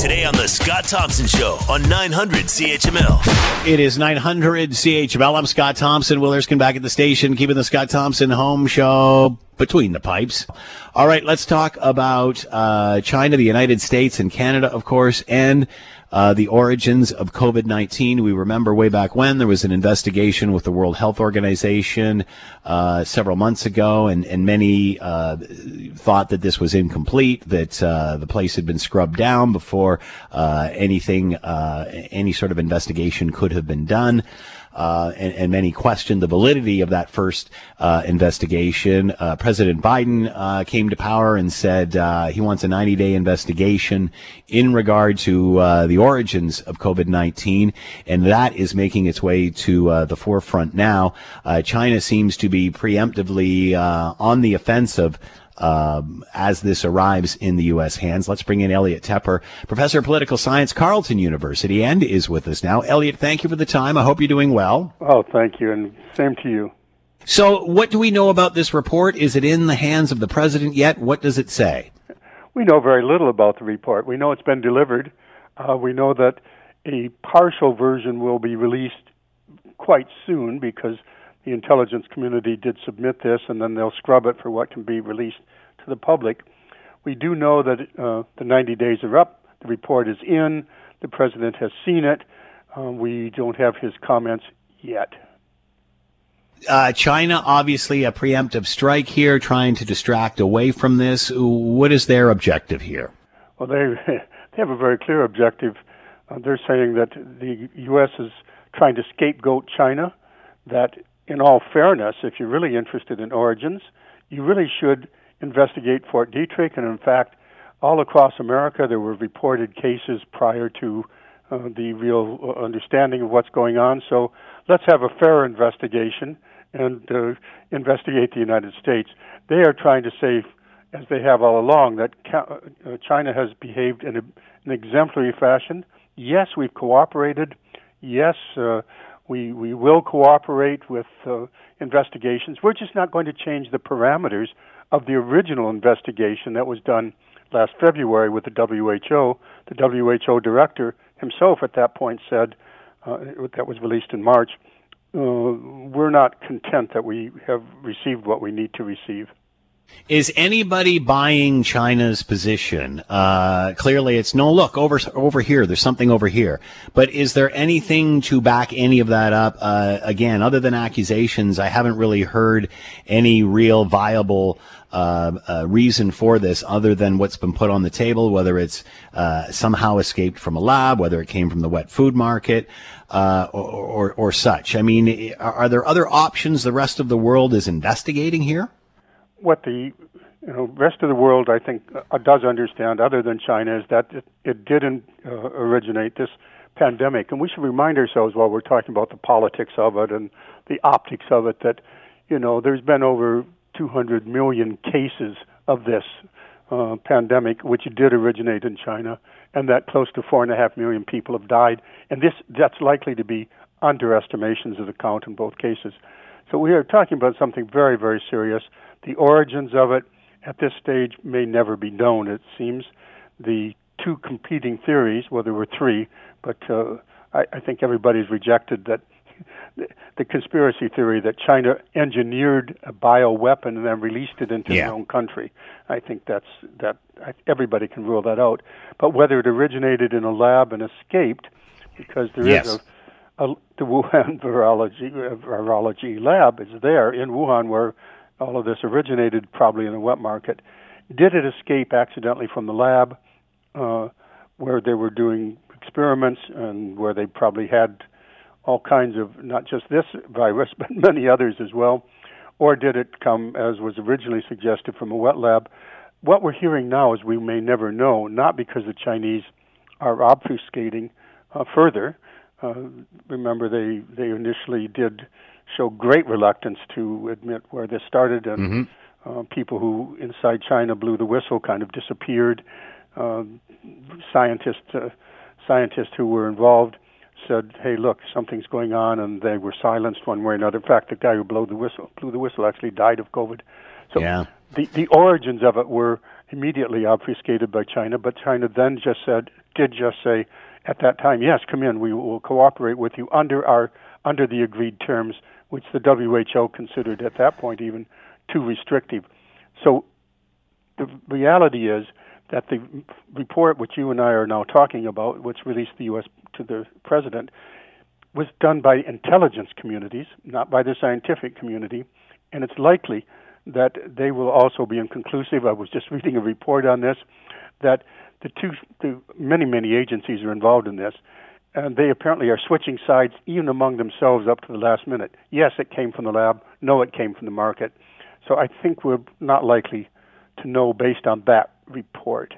Today on The Scott Thompson Show on 900 CHML. It is 900 CHML. I'm Scott Thompson. Will Erskine back at the station, keeping the Scott Thompson home show between the pipes. All right, let's talk about uh, China, the United States, and Canada, of course, and uh, the origins of COVID 19. We remember way back when there was an investigation with the World Health Organization uh, several months ago, and, and many uh, thought that this was incomplete, that uh, the place had been scrubbed down before uh, anything, uh, any sort of investigation could have been done uh, and, and, many questioned the validity of that first uh, investigation. Uh, President Biden uh, came to power and said uh, he wants a 90 day investigation in regard to uh, the origins of COVID 19, and that is making its way to the forefront now. China seems to be preemptively on the offensive um, as this arrives in the U.S. hands. Let's bring in Elliot Tepper, professor of political science, Carleton University, and is with us now. Elliot, thank you for the time. I hope you're doing well. Oh, thank you, and same to you. So, what do we know about this report? Is it in the hands of the president yet? What does it say? We know very little about the report. We know it's been delivered. Uh, we know that a partial version will be released quite soon because the intelligence community did submit this, and then they'll scrub it for what can be released to the public. We do know that uh, the 90 days are up. The report is in. The president has seen it. Uh, we don't have his comments yet. Uh, China, obviously, a preemptive strike here, trying to distract away from this. What is their objective here? Well, they they have a very clear objective. Uh, they're saying that the U.S. is trying to scapegoat China. That in all fairness, if you're really interested in origins, you really should investigate Fort Detrick. And in fact, all across America, there were reported cases prior to uh, the real uh, understanding of what's going on. So let's have a fair investigation and uh, investigate the United States. They are trying to say, as they have all along, that uh, China has behaved in a, an exemplary fashion. Yes, we've cooperated. Yes, uh, we we will cooperate with uh, investigations. We're just not going to change the parameters of the original investigation that was done last February with the WHO. The WHO director himself at that point said uh, that was released in March. Uh, we're not content that we have received what we need to receive. Is anybody buying China's position? Uh, clearly, it's no look over over here. There's something over here. But is there anything to back any of that up? Uh, again, other than accusations, I haven't really heard any real viable uh, uh reason for this, other than what's been put on the table. Whether it's uh, somehow escaped from a lab, whether it came from the wet food market. Uh, or, or, or such. I mean, are there other options the rest of the world is investigating here? What the you know rest of the world I think uh, does understand, other than China, is that it, it didn't uh, originate this pandemic, and we should remind ourselves while we're talking about the politics of it and the optics of it that you know there's been over 200 million cases of this uh, pandemic, which did originate in China, and that close to four and a half million people have died, and this that's likely to be underestimations of the count in both cases. So we are talking about something very, very serious. The origins of it at this stage may never be known, it seems. The two competing theories, well, there were three, but uh, I, I think everybody's rejected that the conspiracy theory that China engineered a bioweapon and then released it into yeah. their own country. I think that's that everybody can rule that out. But whether it originated in a lab and escaped, because there yes. is a, a the Wuhan virology uh, virology lab is there in Wuhan where all of this originated probably in the wet market. Did it escape accidentally from the lab uh, where they were doing experiments and where they probably had all kinds of, not just this virus, but many others as well? Or did it come, as was originally suggested, from a wet lab? What we're hearing now is we may never know, not because the Chinese are obfuscating uh, further. Uh, remember, they, they initially did show great reluctance to admit where this started, and mm-hmm. uh, people who inside China blew the whistle kind of disappeared. Uh, scientists, uh, scientists who were involved said, "Hey, look, something's going on," and they were silenced one way or another. In fact, the guy who blew the whistle blew the whistle actually died of COVID. So yeah. the the origins of it were immediately obfuscated by China, but China then just said did just say at that time, yes, come in, we will cooperate with you under our under the agreed terms, which the WHO considered at that point even too restrictive. So the reality is that the report which you and I are now talking about, which released the U.S. to the president, was done by intelligence communities, not by the scientific community, and it's likely that they will also be inconclusive. I was just reading a report on this that the two, the many many agencies are involved in this, and they apparently are switching sides even among themselves up to the last minute. Yes, it came from the lab. No, it came from the market. So I think we're not likely to know based on that report.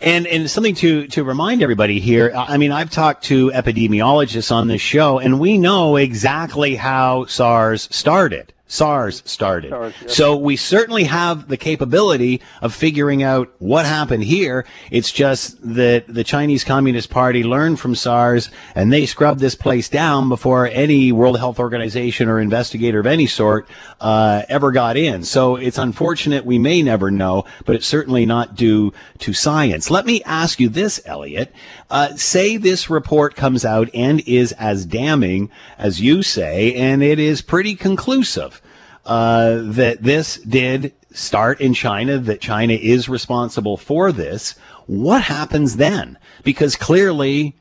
And and something to to remind everybody here. I mean, I've talked to epidemiologists on this show, and we know exactly how SARS started. SARS started. SARS, yes. So we certainly have the capability of figuring out what happened here. It's just that the Chinese Communist Party learned from SARS and they scrubbed this place down before any World Health Organization or investigator of any sort uh, ever got in. So it's unfortunate we may never know, but it's certainly not due to science. Let me ask you this, Elliot. Uh, say this report comes out and is as damning as you say, and it is pretty conclusive uh, that this did start in China, that China is responsible for this. What happens then? Because clearly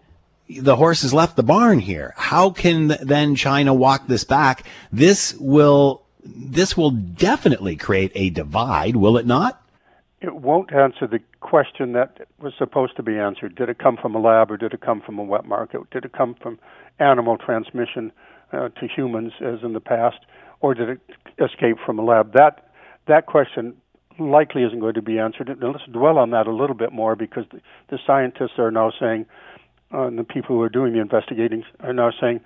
the horse has left the barn here. How can then China walk this back? This will this will definitely create a divide, will it not? It won't answer the question that was supposed to be answered. Did it come from a lab or did it come from a wet market? Did it come from animal transmission uh, to humans as in the past? or did it escape from a lab? That that question likely isn't going to be answered. And let's dwell on that a little bit more because the, the scientists are now saying, uh, and the people who are doing the investigating are now saying,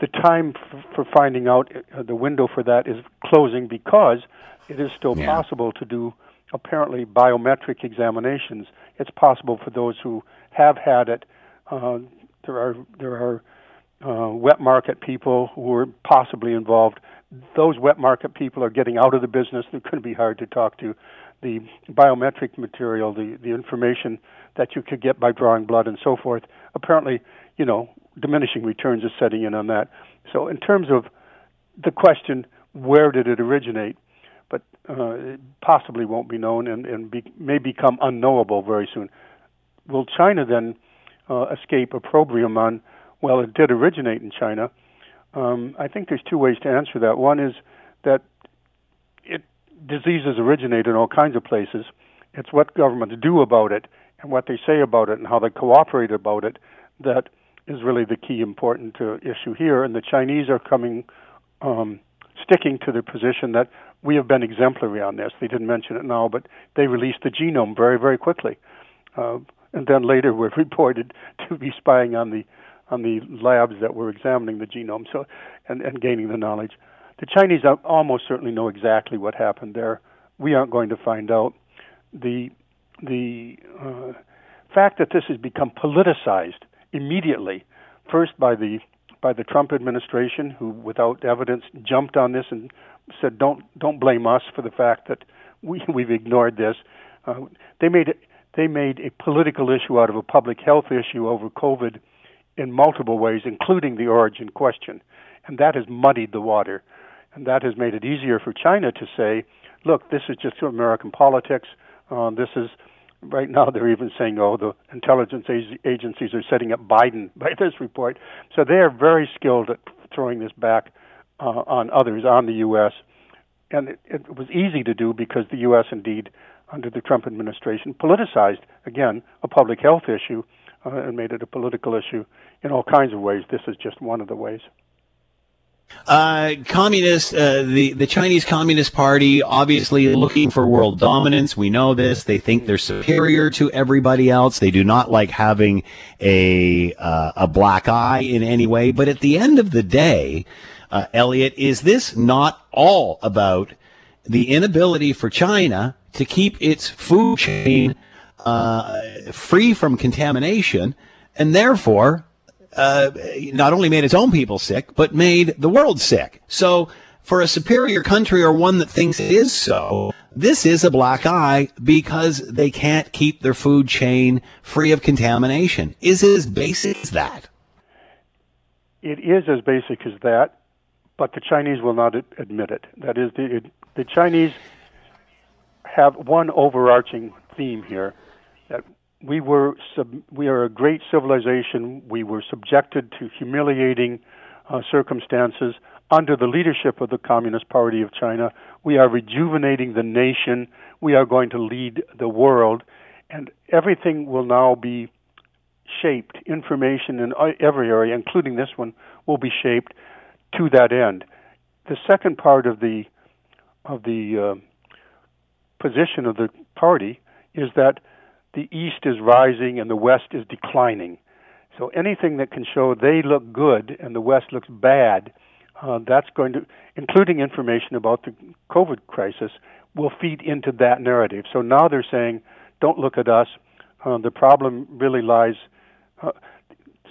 the time f- for finding out uh, the window for that is closing because it is still yeah. possible to do apparently biometric examinations. It's possible for those who have had it. Uh, there are there are uh, wet market people who are possibly involved those wet market people are getting out of the business. They're going to be hard to talk to. The biometric material, the, the information that you could get by drawing blood and so forth, apparently, you know, diminishing returns is setting in on that. So, in terms of the question, where did it originate? But uh, it possibly won't be known and, and be, may become unknowable very soon. Will China then uh, escape opprobrium on, well, it did originate in China? Um, I think there's two ways to answer that. One is that it, diseases originate in all kinds of places. It's what governments do about it and what they say about it and how they cooperate about it that is really the key important uh, issue here. And the Chinese are coming, um, sticking to their position that we have been exemplary on this. They didn't mention it now, but they released the genome very, very quickly. Uh, and then later were reported to be spying on the on the labs that were examining the genome so and, and gaining the knowledge. The Chinese almost certainly know exactly what happened there. We aren't going to find out. The the uh, fact that this has become politicized immediately, first by the by the Trump administration, who without evidence jumped on this and said, "Don't don't blame us for the fact that we we've ignored this." Uh, they made they made a political issue out of a public health issue over COVID in multiple ways, including the origin question. And that has muddied the water. And that has made it easier for China to say, look, this is just American politics. Uh, this is, right now, they're even saying, oh, the intelligence agencies are setting up Biden by this report. So they are very skilled at throwing this back uh, on others, on the U.S. And it, it was easy to do because the U.S. indeed, under the Trump administration, politicized, again, a public health issue uh, and made it a political issue in all kinds of ways. This is just one of the ways. Uh, communist, uh, the the Chinese Communist Party, obviously looking for world dominance. We know this. They think they're superior to everybody else. They do not like having a uh, a black eye in any way. But at the end of the day, uh, Elliot, is this not all about the inability for China to keep its food chain uh, free from contamination, and therefore uh, not only made its own people sick, but made the world sick. So for a superior country or one that thinks it is so, this is a black eye because they can't keep their food chain free of contamination. Is as basic as that? It is as basic as that, but the Chinese will not admit it. That is, the, the Chinese have one overarching theme here we were sub, we are a great civilization. We were subjected to humiliating uh, circumstances under the leadership of the Communist Party of China. We are rejuvenating the nation. We are going to lead the world, and everything will now be shaped. Information in every area, including this one, will be shaped to that end. The second part of the of the uh, position of the party is that the East is rising and the West is declining. So anything that can show they look good and the West looks bad, uh, that's going to, including information about the COVID crisis, will feed into that narrative. So now they're saying, don't look at us. Uh, the problem really lies. Uh,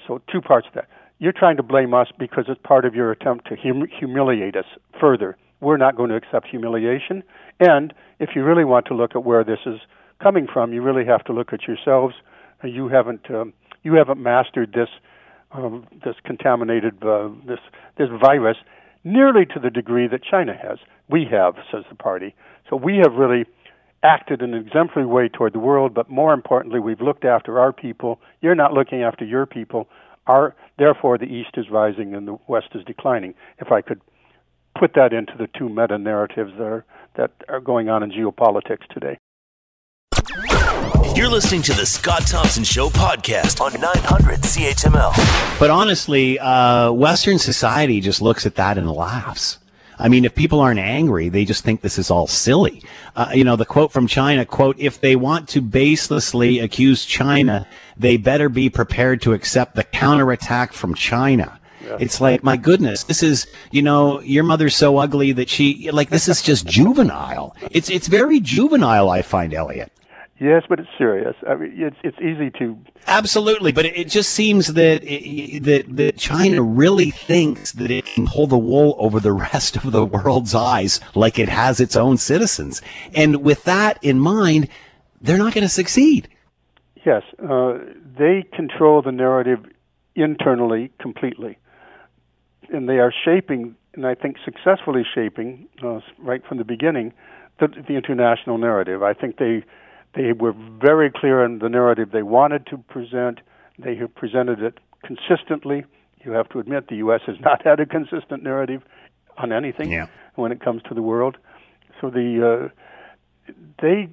so two parts of that. You're trying to blame us because it's part of your attempt to hum- humiliate us further. We're not going to accept humiliation. And if you really want to look at where this is coming from, you really have to look at yourselves. You haven't um, you haven't mastered this um, this contaminated uh, this this virus nearly to the degree that China has. We have, says the party. So we have really acted in an exemplary way toward the world, but more importantly, we've looked after our people. You're not looking after your people. Our, therefore, the East is rising and the West is declining. If I could put that into the two meta narratives that are, that are going on in geopolitics today. You're listening to the Scott Thompson Show podcast on 900 CHML. But honestly, uh, Western society just looks at that and laughs. I mean, if people aren't angry, they just think this is all silly. Uh, you know, the quote from China, quote, if they want to baselessly accuse China, they better be prepared to accept the counterattack from China. Yeah. It's like, my goodness, this is, you know, your mother's so ugly that she, like, this is just juvenile. It's, it's very juvenile, I find, Elliot. Yes, but it's serious. I mean, it's it's easy to absolutely, but it, it just seems that it, that that China really thinks that it can pull the wool over the rest of the world's eyes, like it has its own citizens. And with that in mind, they're not going to succeed. Yes, uh, they control the narrative internally completely, and they are shaping, and I think successfully shaping, uh, right from the beginning, the, the international narrative. I think they they were very clear in the narrative they wanted to present. They have presented it consistently. You have to admit the U.S. has not had a consistent narrative on anything yeah. when it comes to the world. So the uh, they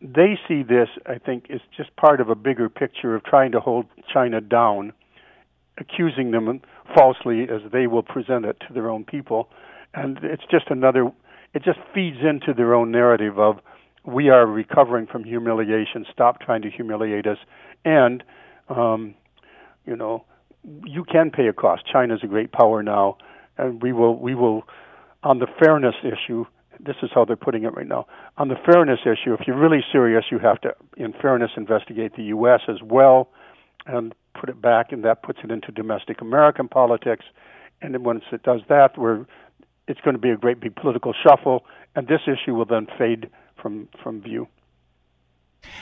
they see this, I think, is just part of a bigger picture of trying to hold China down, accusing them falsely as they will present it to their own people, and it's just another. It just feeds into their own narrative of we are recovering from humiliation. Stop trying to humiliate us. And, um, you know, you can pay a cost. China is a great power now, and we will we will on the fairness issue. This is how they're putting it right now. On the fairness issue, if you're really serious, you have to, in fairness, investigate the U.S. as well, and put it back, and that puts it into domestic American politics. And then once it does that, we're it's going to be a great big political shuffle, and this issue will then fade from from view.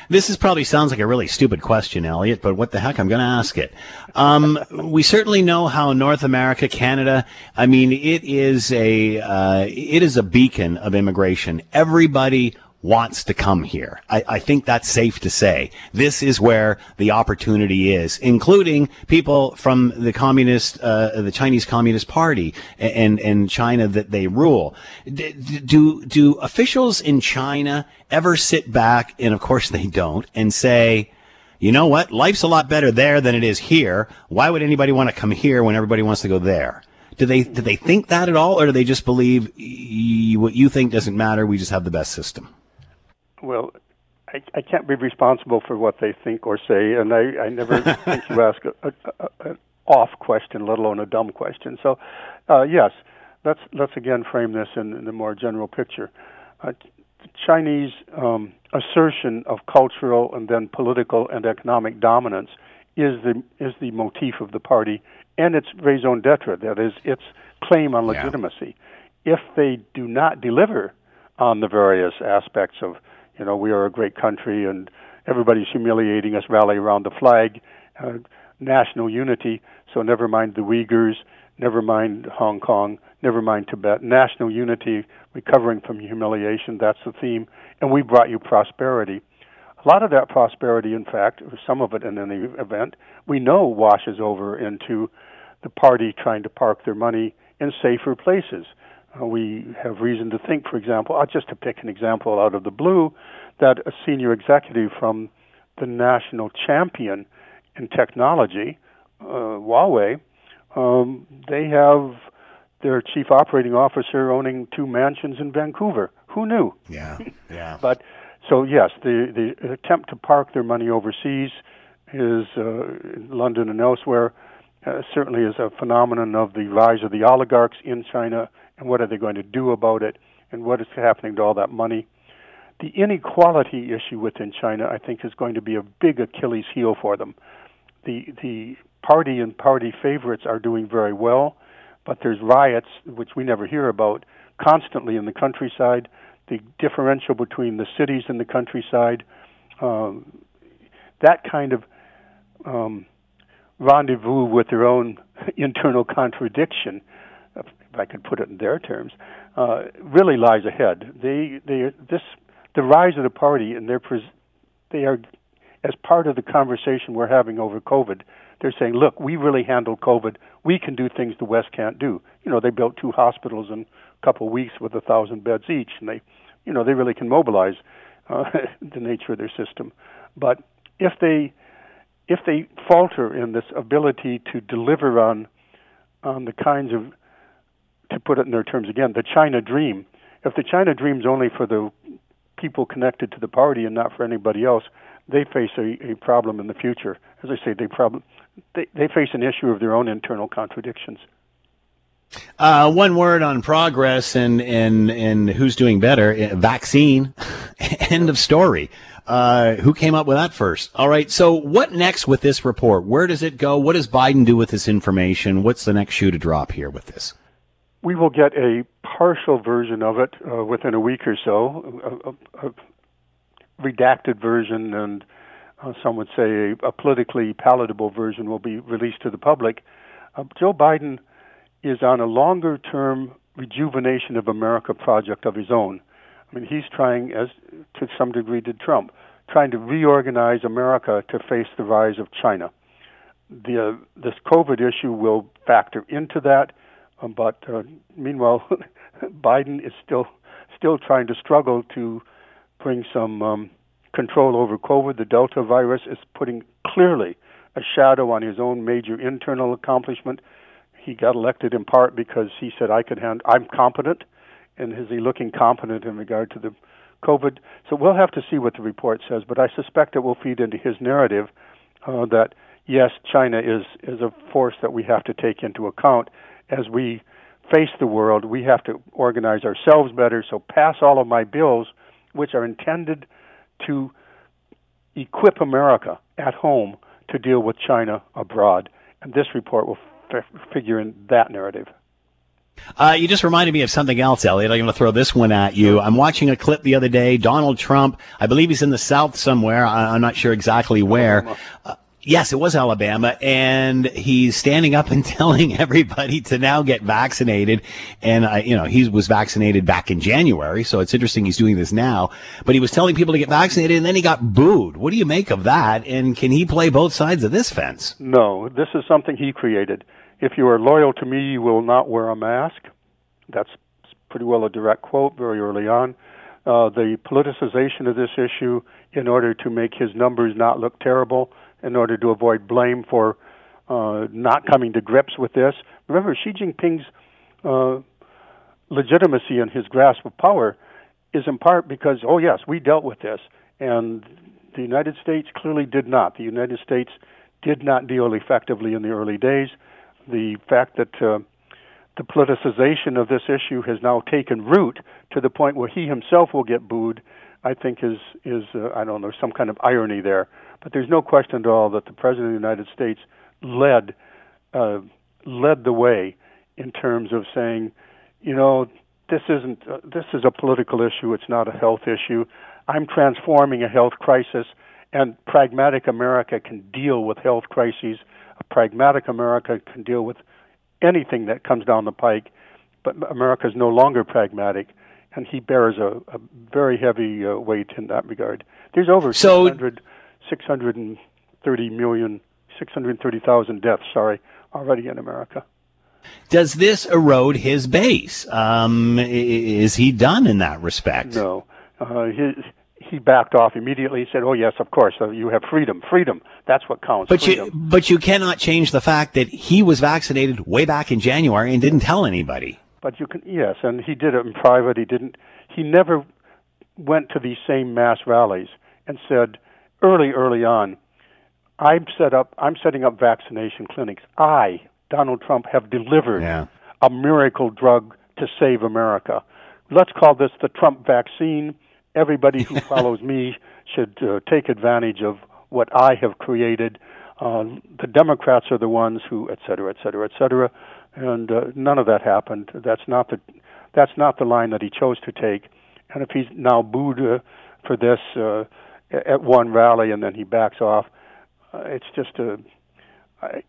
This is probably sounds like a really stupid question, Elliot, but what the heck? I'm going to ask it. Um, we certainly know how North America, Canada. I mean, it is a uh, it is a beacon of immigration. Everybody wants to come here. I, I, think that's safe to say. This is where the opportunity is, including people from the communist, uh, the Chinese Communist Party and, and China that they rule. Do, do officials in China ever sit back, and of course they don't, and say, you know what? Life's a lot better there than it is here. Why would anybody want to come here when everybody wants to go there? Do they do they think that at all, or do they just believe what you think doesn't matter? We just have the best system. Well, I, I can't be responsible for what they think or say, and I, I never think you ask a, a, a, an off question, let alone a dumb question. So, uh, yes, let's let's again frame this in, in a more general picture. Uh, Chinese um, assertion of cultural and then political and economic dominance is the is the motif of the party and its raison d'être. That is its claim on legitimacy. if they do not deliver on the various aspects of, you know, we are a great country and everybody's humiliating us, rally around the flag, uh, national unity. So never mind the Uyghurs, never mind Hong Kong, never mind Tibet. National unity, recovering from humiliation, that's the theme. And we brought you prosperity. A lot of that prosperity, in fact, or some of it in any event, we know washes over into the party trying to park their money in safer places. We have reason to think, for example, uh, just to pick an example out of the blue, that a senior executive from the national champion in technology, uh, Huawei, um, they have their chief operating officer owning two mansions in Vancouver. Who knew? Yeah, yeah. but so yes, the the attempt to park their money overseas is uh, in London and elsewhere uh, certainly is a phenomenon of the rise of the oligarchs in China and what are they going to do about it and what is happening to all that money. The inequality issue within China, I think, is going to be a big Achilles heel for them. The the party and party favorites are doing very well, but there's riots which we never hear about constantly in the countryside. The differential between the cities and the countryside, um, that kind of um, rendezvous with their own internal contradiction, if I could put it in their terms, uh, really lies ahead. They, they, this, the rise of the party, and they're, pres- they are, as part of the conversation we're having over COVID, they're saying, look, we really handled COVID. We can do things the West can't do. You know, they built two hospitals in a couple of weeks with a thousand beds each, and they, you know, they really can mobilize uh, the nature of their system. But if they if they falter in this ability to deliver on on the kinds of to put it in their terms again, the China dream. If the China dream is only for the people connected to the party and not for anybody else, they face a, a problem in the future. As I say, they problem they, they face an issue of their own internal contradictions. Uh, one word on progress and, and, and who's doing better. Vaccine. End of story. Uh, who came up with that first? All right. So what next with this report? Where does it go? What does Biden do with this information? What's the next shoe to drop here with this? We will get a partial version of it uh, within a week or so, a, a, a redacted version, and uh, some would say a, politically palatable version will be released to the public. Uh, Joe Biden is on a longer term rejuvenation of America project of his own. I mean, he's trying, as to some degree did Trump, trying to reorganize America to face the rise of China. The uh, this COVID issue will factor into that, um, but uh, meanwhile, Biden is still still trying to struggle to bring some um, control over COVID. The Delta virus is putting clearly a shadow on his own major internal accomplishment. He got elected in part because he said, "I could handle. I'm competent." and is he looking competent in regard to the COVID? So we'll have to see what the report says, but I suspect it will feed into his narrative uh, that yes, China is is a force that we have to take into account as we face the world. We have to organize ourselves better. So pass all of my bills, which are intended to equip America at home to deal with China abroad. And this report will f- figure in that narrative. Uh, you just reminded me of something else, Elliot. I'm going to throw this one at you. I'm watching a clip the other day. Donald Trump, I believe he's in the South somewhere. I, am not sure exactly where. Uh, yes, it was Alabama. And he's standing up and telling everybody to now get vaccinated. And, uh, you know, he was vaccinated back in January. So it's interesting he's doing this now. But he was telling people to get vaccinated and then he got booed. What do you make of that? And can he play both sides of this fence? No, this is something he created if you are loyal to me, you will not wear a mask. That's pretty well a direct quote very early on. Uh, the politicization of this issue in order to make his numbers not look terrible, in order to avoid blame for uh, not coming to grips with this. Remember, Xi Jinping's uh, legitimacy and his grasp of power is in part because, oh, yes, we dealt with this. And the United States clearly did not. The United States did not deal effectively in the early days the fact that uh, the politicization of this issue has now taken root to the point where he himself will get booed, I think is is uh, I don't know some kind of irony there. But there's no question at all that the president of the United States led uh, led the way in terms of saying, you know, this isn't uh, this is a political issue. It's not a health issue. I'm transforming a health crisis, and pragmatic America can deal with health crises. A pragmatic America can deal with anything that comes down the pike, but America is no longer pragmatic, and he bears a, a very heavy uh, weight in that regard. There's over so, 600, 630 million, 630,000 deaths, sorry, already in America. Does this erode his base? Um, is he done in that respect? No. Uh, he, he backed off immediately. He said, "Oh yes, of course, uh, you have freedom. Freedom. That's what counts." But freedom. you, but you cannot change the fact that he was vaccinated way back in January and didn't tell anybody. But you can, yes, and he did it in private. He didn't. He never went to these same mass rallies and said, early, early on, I'm set up. I'm setting up vaccination clinics. I, Donald Trump, have delivered yeah. a miracle drug to save America. Let's call this the Trump vaccine everybody who follows me should uh, take advantage of what I have created. Uh, the Democrats are the ones who, et cetera, et cetera, et cetera, and uh, none of that happened. That's not the that's not the line that he chose to take. And if he's now booed uh, for this uh, at one rally and then he backs off, uh, it's just a. I,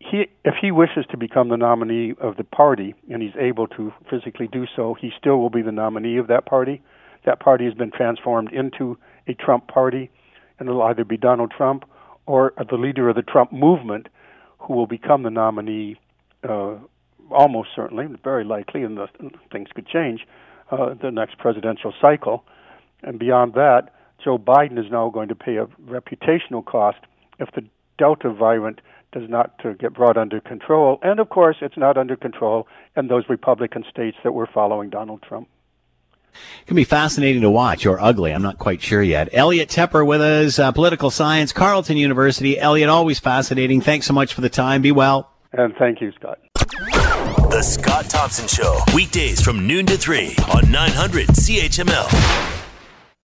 he, if he wishes to become the nominee of the party and he's able to physically do so, he still will be the nominee of that party that party has been transformed into a Trump party, and it'll either be Donald Trump or the leader of the Trump movement, who will become the nominee, uh, almost certainly, very likely, and the, things could change, uh, the next presidential cycle. And beyond that, Joe Biden is now going to pay a reputational cost if the Delta variant does not uh, get brought under control. And of course, it's not under control in those Republican states that were following Donald Trump. It can be fascinating to watch or ugly. I'm not quite sure yet. Elliot Tepper with us, uh, political science, Carleton University. Elliot, always fascinating. Thanks so much for the time. Be well. And thank you, Scott. The Scott Thompson Show, weekdays from noon to 3 on 900 CHML.